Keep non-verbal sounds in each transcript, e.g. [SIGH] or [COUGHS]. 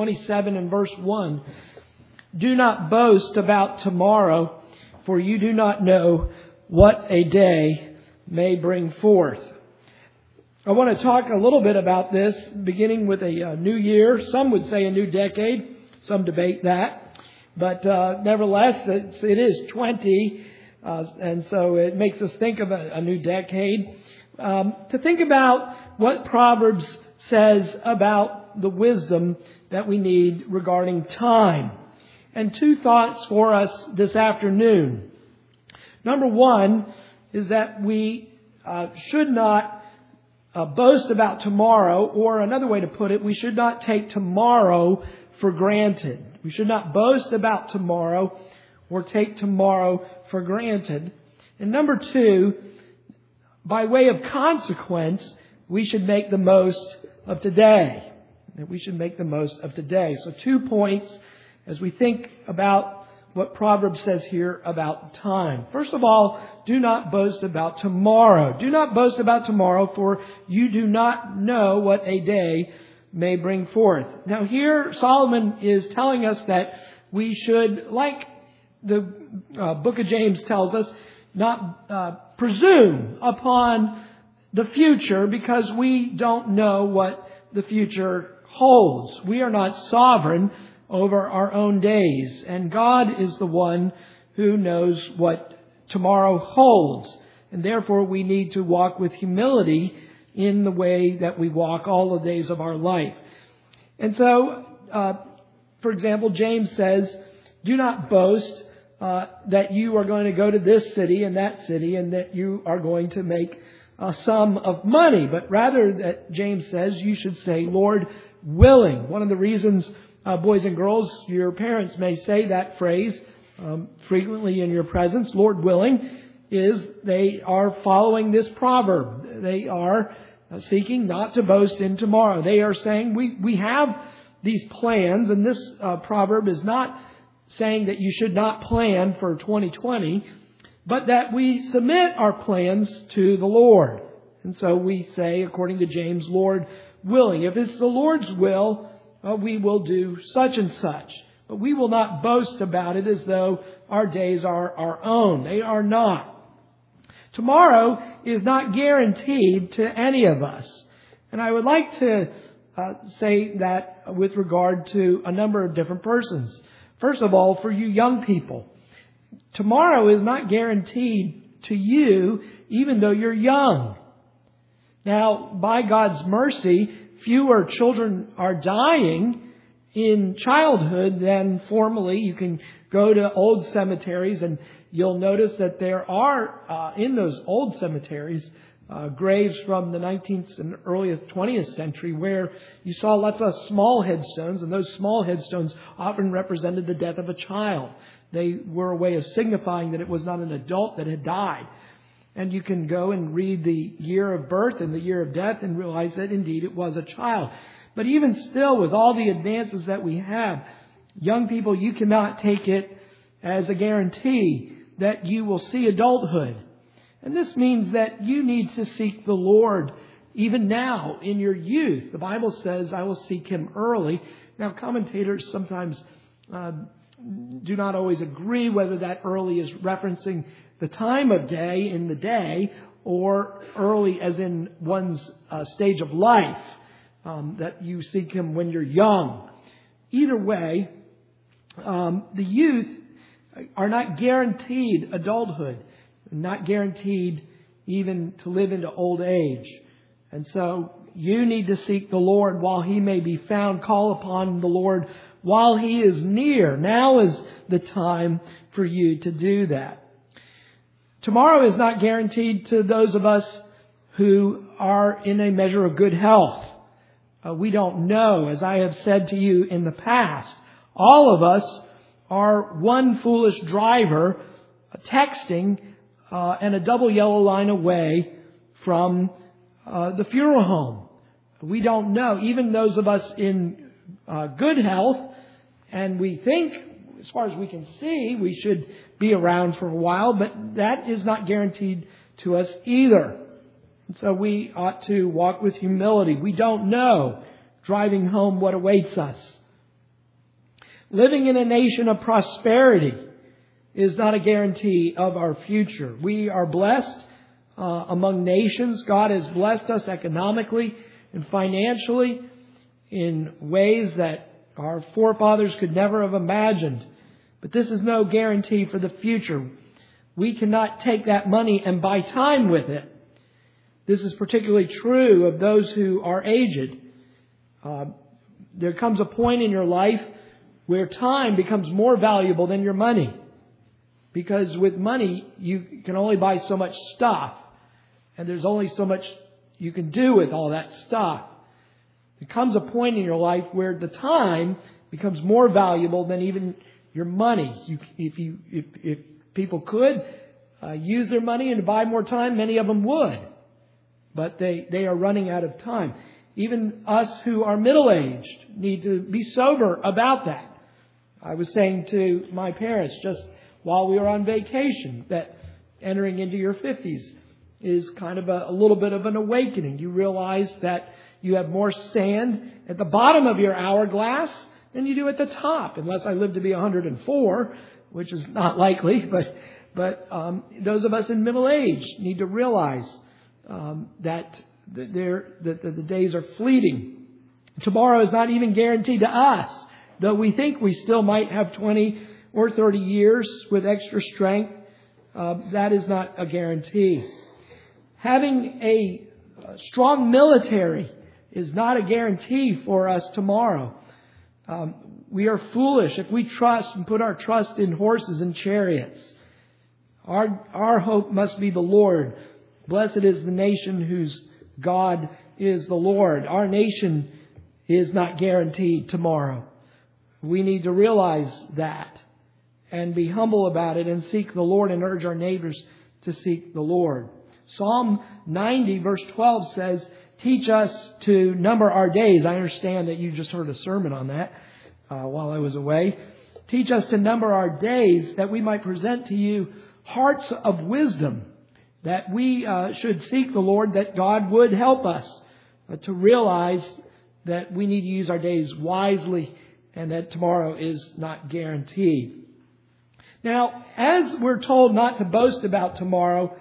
27 and verse 1. Do not boast about tomorrow, for you do not know what a day may bring forth. I want to talk a little bit about this, beginning with a uh, new year. Some would say a new decade. Some debate that. But uh, nevertheless, it's, it is 20, uh, and so it makes us think of a, a new decade. Um, to think about what Proverbs says about the wisdom that we need regarding time. And two thoughts for us this afternoon. Number one is that we uh, should not uh, boast about tomorrow, or another way to put it, we should not take tomorrow for granted. We should not boast about tomorrow or take tomorrow for granted. And number two, by way of consequence, we should make the most of today that we should make the most of today. So two points as we think about what Proverbs says here about time. First of all, do not boast about tomorrow. Do not boast about tomorrow, for you do not know what a day may bring forth. Now here, Solomon is telling us that we should, like the uh, book of James tells us, not uh, presume upon the future because we don't know what the future holds. We are not sovereign over our own days, and God is the one who knows what tomorrow holds. And therefore, we need to walk with humility in the way that we walk all the days of our life. And so, uh, for example, James says, do not boast uh, that you are going to go to this city and that city and that you are going to make a sum of money, but rather that James says you should say, Lord, willing. One of the reasons, uh, boys and girls, your parents may say that phrase um, frequently in your presence, Lord willing, is they are following this proverb. They are uh, seeking not to boast in tomorrow. They are saying we, we have these plans, and this uh, proverb is not saying that you should not plan for 2020, but that we submit our plans to the Lord. And so we say, according to James, Lord, willing. If it's the Lord's will, uh, we will do such and such. But we will not boast about it as though our days are our own. They are not. Tomorrow is not guaranteed to any of us. And I would like to uh, say that with regard to a number of different persons. First of all, for you young people, tomorrow is not guaranteed to you even though you're young. Now, by God's mercy, fewer children are dying in childhood than formerly. You can go to old cemeteries and you'll notice that there are, uh, in those old cemeteries, uh, graves from the 19th and early 20th century where you saw lots of small headstones, and those small headstones often represented the death of a child. They were a way of signifying that it was not an adult that had died. And you can go and read the year of birth and the year of death and realize that indeed it was a child. But even still, with all the advances that we have, young people, you cannot take it as a guarantee that you will see adulthood. And this means that you need to seek the Lord even now in your youth. The Bible says, I will seek him early. Now, commentators sometimes uh, do not always agree whether that early is referencing the time of day in the day or early as in one's uh, stage of life, um, that you seek Him when you're young. Either way, um, the youth are not guaranteed adulthood, not guaranteed even to live into old age. And so you need to seek the Lord while He may be found. Call upon the Lord while He is near. Now is the time for you to do that. Tomorrow is not guaranteed to those of us who are in a measure of good health. Uh, we don't know, as I have said to you in the past. All of us are one foolish driver texting uh, and a double yellow line away from uh, the funeral home. We don't know. Even those of us in uh, good health, and we think, as far as we can see, we should be around for a while, but that is not guaranteed to us either. And so we ought to walk with humility. We don't know driving home what awaits us. Living in a nation of prosperity is not a guarantee of our future. We are blessed uh, among nations. God has blessed us economically and financially in ways that our forefathers could never have imagined. But this is no guarantee for the future. We cannot take that money and buy time with it. This is particularly true of those who are aged. Uh, there comes a point in your life where time becomes more valuable than your money. Because with money, you can only buy so much stuff. And there's only so much you can do with all that stuff. There comes a point in your life where the time becomes more valuable than even your money. You, if you, if, if people could uh, use their money and buy more time, many of them would. But they, they are running out of time. Even us who are middle aged need to be sober about that. I was saying to my parents just while we were on vacation that entering into your 50s is kind of a, a little bit of an awakening. You realize that you have more sand at the bottom of your hourglass than you do at the top, unless I live to be 104, which is not likely. [LAUGHS] But but um, those of us in middle age need to realize um, that the, that the days are fleeting. Tomorrow is not even guaranteed to us, though we think we still might have 20 or 30 years with extra strength. Uh, that is not a guarantee. Having a strong military is not a guarantee for us tomorrow. Um, we are foolish if we trust and put our trust in horses and chariots. Our, our hope must be the Lord. Blessed is the nation whose God is the Lord. Our nation is not guaranteed tomorrow. We need to realize that and be humble about it and seek the Lord and urge our neighbors to seek the Lord. Psalm 90 verse 12 says, teach us to number our days. I understand that you just heard a sermon on that uh, while I was away. Teach us to number our days that we might present to you hearts of wisdom, that we uh, should seek the Lord, that God would help us uh, to realize that we need to use our days wisely and that tomorrow is not guaranteed. Now, as we're told not to boast about tomorrow,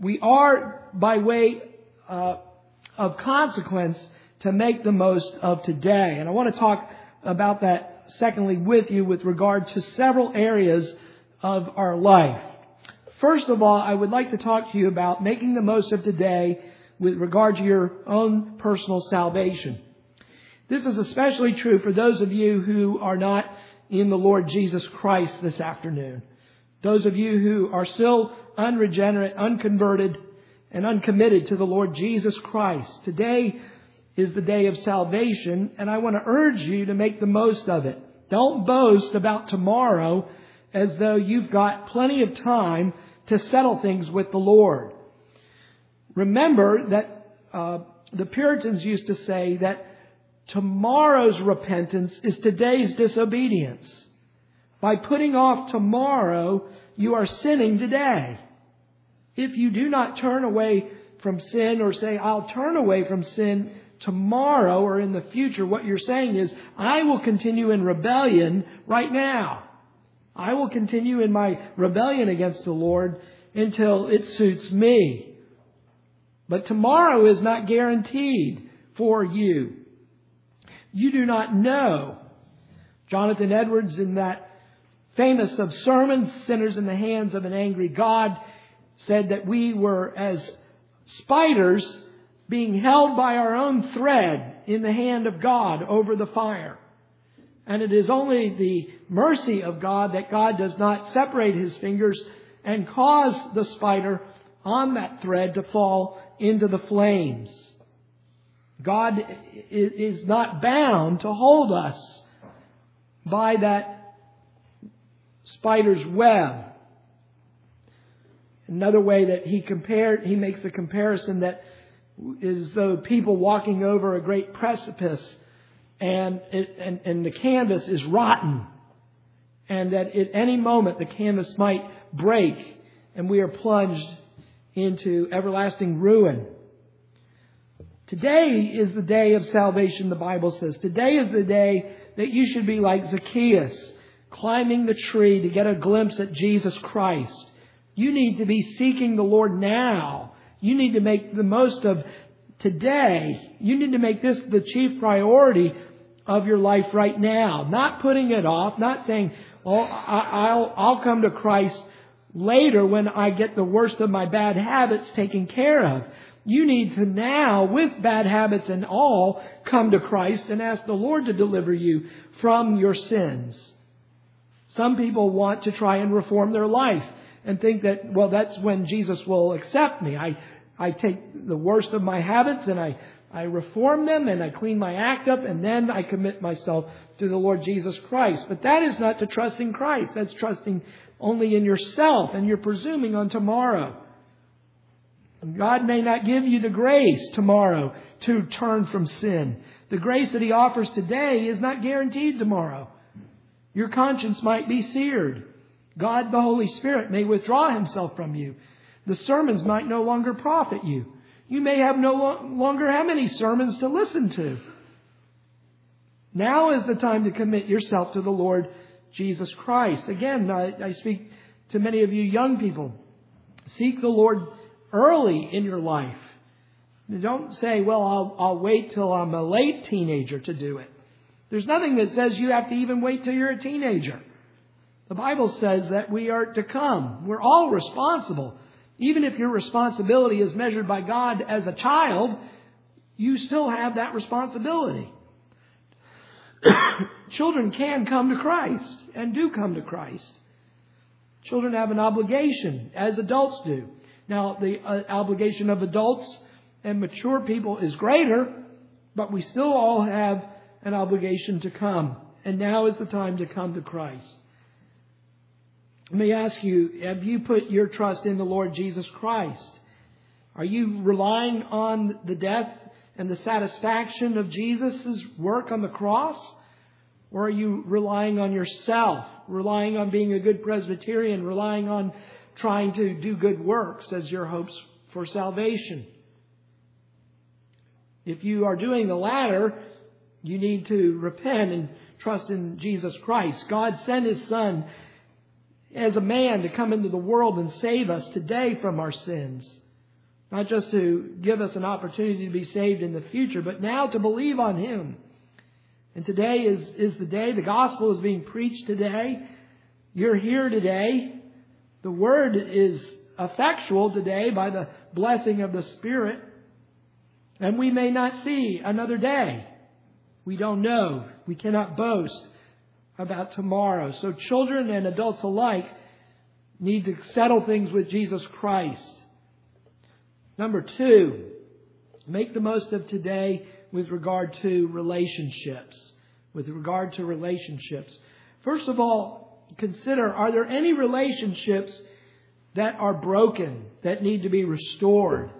we are, by way uh, of consequence, to make the most of today. And I want to talk about that, secondly, with you with regard to several areas of our life. First of all, I would like to talk to you about making the most of today with regard to your own personal salvation. This is especially true for those of you who are not in the Lord Jesus Christ this afternoon. Those of you who are still unregenerate, unconverted, and uncommitted to the Lord Jesus Christ. Today is the day of salvation, and I want to urge you to make the most of it. Don't boast about tomorrow as though you've got plenty of time to settle things with the Lord. Remember that uh, the Puritans used to say that tomorrow's repentance is today's disobedience. By putting off tomorrow, you are sinning today. If you do not turn away from sin or say, I'll turn away from sin tomorrow or in the future, what you're saying is, I will continue in rebellion right now. I will continue in my rebellion against the Lord until it suits me. But tomorrow is not guaranteed for you. You do not know. Jonathan Edwards, in that famous of sermons, Sinners in the Hands of an Angry God, said that we were as spiders being held by our own thread in the hand of God over the fire. And it is only the mercy of God that God does not separate his fingers and cause the spider on that thread to fall into the flames. God is not bound to hold us by that spider's web. Another way that he compared, he makes a comparison that is though people walking over a great precipice and, it, and, and the canvas is rotten, and that at any moment the canvas might break, and we are plunged into everlasting ruin. Today is the day of salvation, the Bible says. Today is the day that you should be like Zacchaeus, climbing the tree to get a glimpse at Jesus Christ. You need to be seeking the Lord now. You need to make the most of today. You need to make this the chief priority of your life right now. Not putting it off, not saying, oh, well, I'll, I'll come to Christ later when I get the worst of my bad habits taken care of. You need to now, with bad habits and all, come to Christ and ask the Lord to deliver you from your sins. Some people want to try and reform their life and think that, well, that's when Jesus will accept me. I, I take the worst of my habits and I, I reform them and I clean my act up and then I commit myself to the Lord Jesus Christ. But that is not to trust in Christ. That's trusting only in yourself and you're presuming on tomorrow. God may not give you the grace tomorrow to turn from sin. The grace that He offers today is not guaranteed tomorrow. Your conscience might be seared. God, the Holy Spirit, may withdraw himself from you. The sermons might no longer profit you. You may have no longer have any sermons to listen to. Now is the time to commit yourself to the Lord Jesus Christ. Again, I, I speak to many of you young people. Seek the Lord early in your life. Don't say, well, I'll, I'll wait till I'm a late teenager to do it. There's nothing that says you have to even wait till you're a teenager. The Bible says that we are to come. We're all responsible. Even if your responsibility is measured by God as a child, you still have that responsibility. [COUGHS] Children can come to Christ and do come to Christ. Children have an obligation, as adults do. Now, the uh, obligation of adults and mature people is greater, but we still all have an obligation to come. And now is the time to come to Christ. Let me ask you, have you put your trust in the Lord Jesus Christ? Are you relying on the death and the satisfaction of Jesus' work on the cross? Or are you relying on yourself, relying on being a good Presbyterian, relying on trying to do good works as your hopes for salvation? If you are doing the latter, you need to repent and trust in Jesus Christ. God sent His Son as a man to come into the world and save us today from our sins. Not just to give us an opportunity to be saved in the future, but now to believe on Him. And today is, is the day. The gospel is being preached today. You're here today. The word is effectual today by the blessing of the Spirit. And we may not see another day. We don't know. We cannot boast about tomorrow. So children and adults alike need to settle things with Jesus Christ. Number two, make the most of today with regard to relationships. With regard to relationships. First of all, consider are there any relationships that are broken, that need to be restored?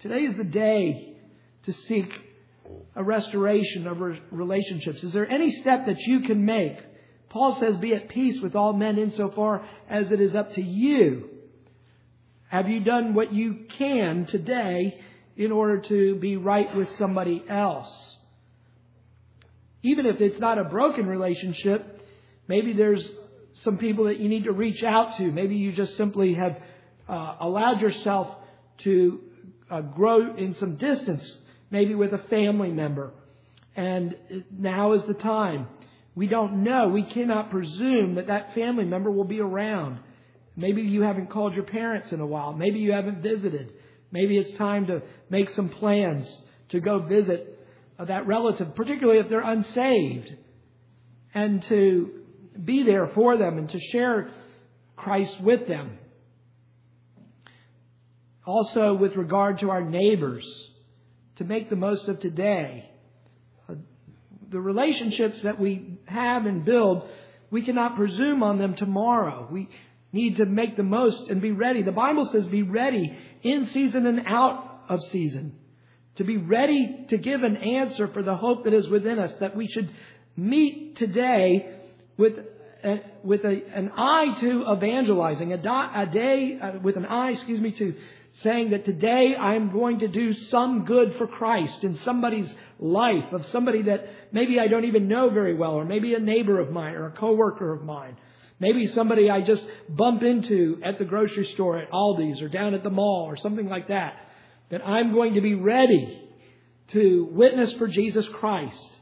Today is the day to seek a restoration of relationships. Is there any step that you can make Paul says, Be at peace with all men insofar as it is up to you. Have you done what you can today in order to be right with somebody else? Even if it's not a broken relationship, maybe there's some people that you need to reach out to. Maybe you just simply have uh, allowed yourself to uh, grow in some distance, maybe with a family member. And now is the time we don't know. We cannot presume that that family member will be around. Maybe you haven't called your parents in a while. Maybe you haven't visited. Maybe it's time to make some plans to go visit uh, that relative, particularly if they're unsaved, and to be there for them and to share Christ with them. Also, with regard to our neighbors, to make the most of today the relationships that we have and build, we cannot presume on them tomorrow. We need to make the most and be ready. The Bible says be ready in season and out of season. To be ready to give an answer for the hope that is within us, that we should meet today with a, with a, an eye to evangelizing, a, a day uh, with an eye, excuse me, to saying that today I'm going to do some good for Christ in somebody's life of somebody that maybe I don't even know very well, or maybe a neighbor of mine, or a coworker of mine. Maybe somebody I just bump into at the grocery store at Aldi's or down at the mall or something like that. That I'm going to be ready to witness for Jesus Christ.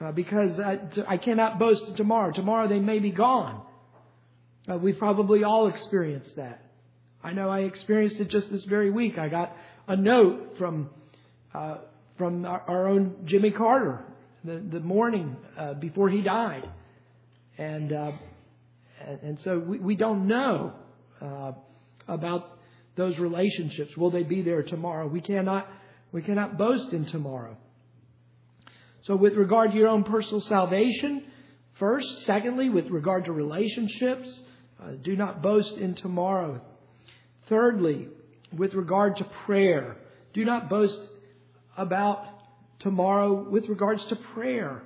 Uh, because I, I, cannot boast tomorrow. Tomorrow they may be gone. Uh, we've probably all experienced that. I know I experienced it just this very week. I got a note from uh, from our, our, own Jimmy Carter the, the morning uh, before he died, and uh, and so we, we don't know uh, about those relationships. Will they be there tomorrow? We cannot we cannot boast in tomorrow. So, with regard to your own personal salvation, first. Secondly, with regard to relationships, uh, do not boast in tomorrow. Thirdly, with regard to prayer, do not boast about tomorrow with regards to prayer.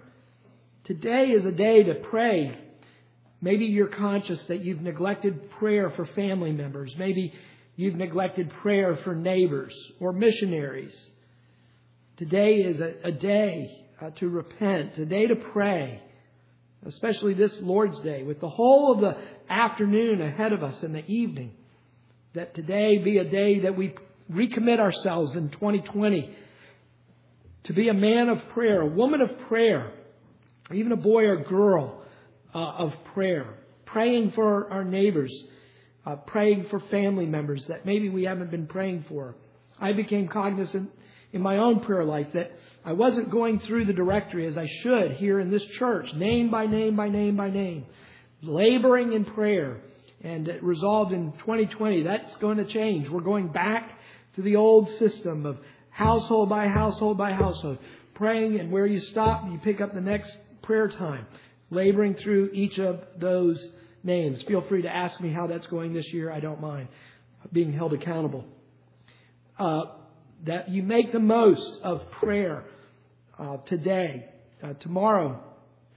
Today is a day to pray. Maybe you're conscious that you've neglected prayer for family members. Maybe you've neglected prayer for neighbors or missionaries. Today is a, a day uh, to repent, a day to pray, especially this Lord's Day, with the whole of the afternoon ahead of us and the evening. That today be a day that we recommit ourselves in 2020 to be a man of prayer, a woman of prayer, even a boy or girl uh, of prayer, praying for our neighbors, uh, praying for family members that maybe we haven't been praying for. I became cognizant in my own prayer life that I wasn't going through the directory as I should here in this church, name by name by name by name, laboring in prayer. And it resolved in 2020 that's going to change. We're going back to the old system of household by household by household, praying, and where you stop, you pick up the next prayer time, laboring through each of those names. Feel free to ask me how that's going this year. I don't mind being held accountable. Uh, that you make the most of prayer uh, today, uh, tomorrow.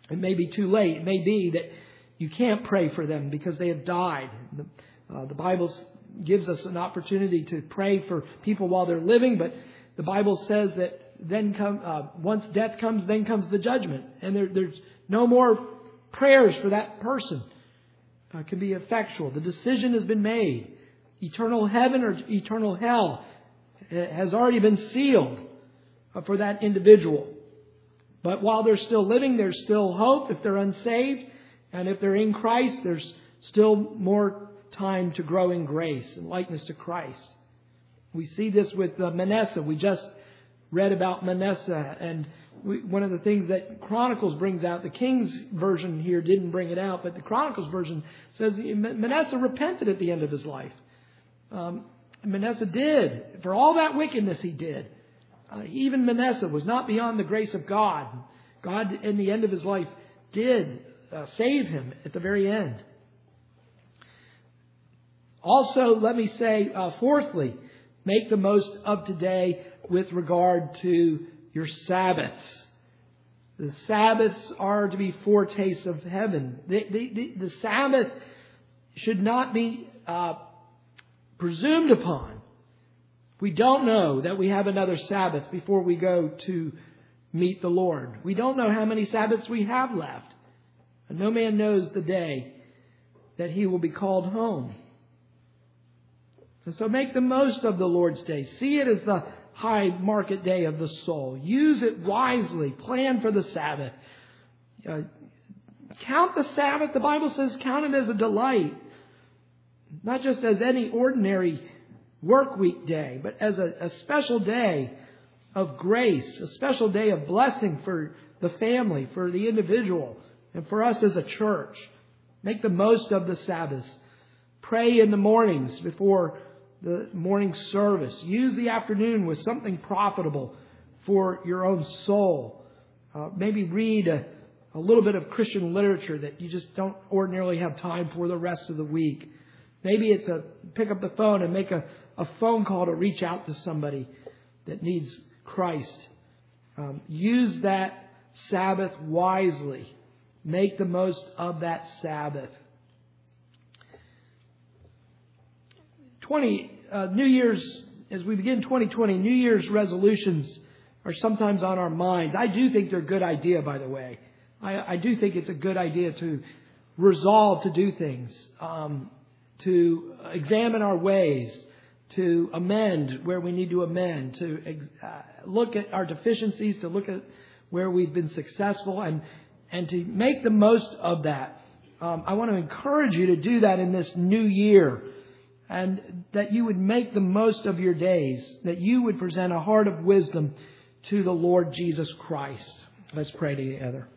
It may be too late. It may be that you can't pray for them because they have died. The, uh, the Bible gives us an opportunity to pray for people while they're living, but the Bible says that then come uh, once death comes, then comes the judgment, and there, there's no more prayers for that person uh, can be effectual. The decision has been made. Eternal heaven or eternal hell has already been sealed uh, for that individual. But while they're still living, there's still hope if they're unsaved. And if they're in Christ, there's still more time to grow in grace and likeness to Christ. We see this with uh, Manasseh. We just read about Manasseh. And we, one of the things that Chronicles brings out, the King's version here didn't bring it out, but the Chronicles version says Manasseh repented at the end of his life. Um, Manasseh did. For all that wickedness he did. Uh, even Manasseh was not beyond the grace of God. God, in the end of his life, did uh, save him at the very end. Also, let me say, uh, fourthly, make the most of today with regard to your Sabbaths. The Sabbaths are to be foretastes of heaven. The, the, the, the Sabbath should not be uh, presumed upon. We don't know that we have another Sabbath before we go to meet the Lord. We don't know how many Sabbaths we have left. And no man knows the day that he will be called home. And so make the most of the Lord's day. See it as the high market day of the soul. Use it wisely. Plan for the Sabbath. Uh, count the Sabbath. The Bible says count it as a delight. Not just as any ordinary work week day, but as a, a special day of grace, a special day of blessing for the family, for the individual, and for us as a church. Make the most of the Sabbath. Pray in the mornings before the morning service. Use the afternoon with something profitable for your own soul. Uh, maybe read a, a little bit of Christian literature that you just don't ordinarily have time for the rest of the week. Maybe it's a pick up the phone and make a, a phone call to reach out to somebody that needs Christ. Um, use that Sabbath wisely. Make the most of that Sabbath. 20, uh, New Year's, as we begin 2020, New Year's resolutions are sometimes on our minds. I do think they're a good idea, by the way. I, I do think it's a good idea to resolve to do things, um, to examine our ways, to amend where we need to amend, to uh, look at our deficiencies, to look at where we've been successful, and and to make the most of that. Um, I want to encourage you to do that in this new year, and that you would make the most of your days, that you would present a heart of wisdom to the Lord Jesus Christ. Let's pray together.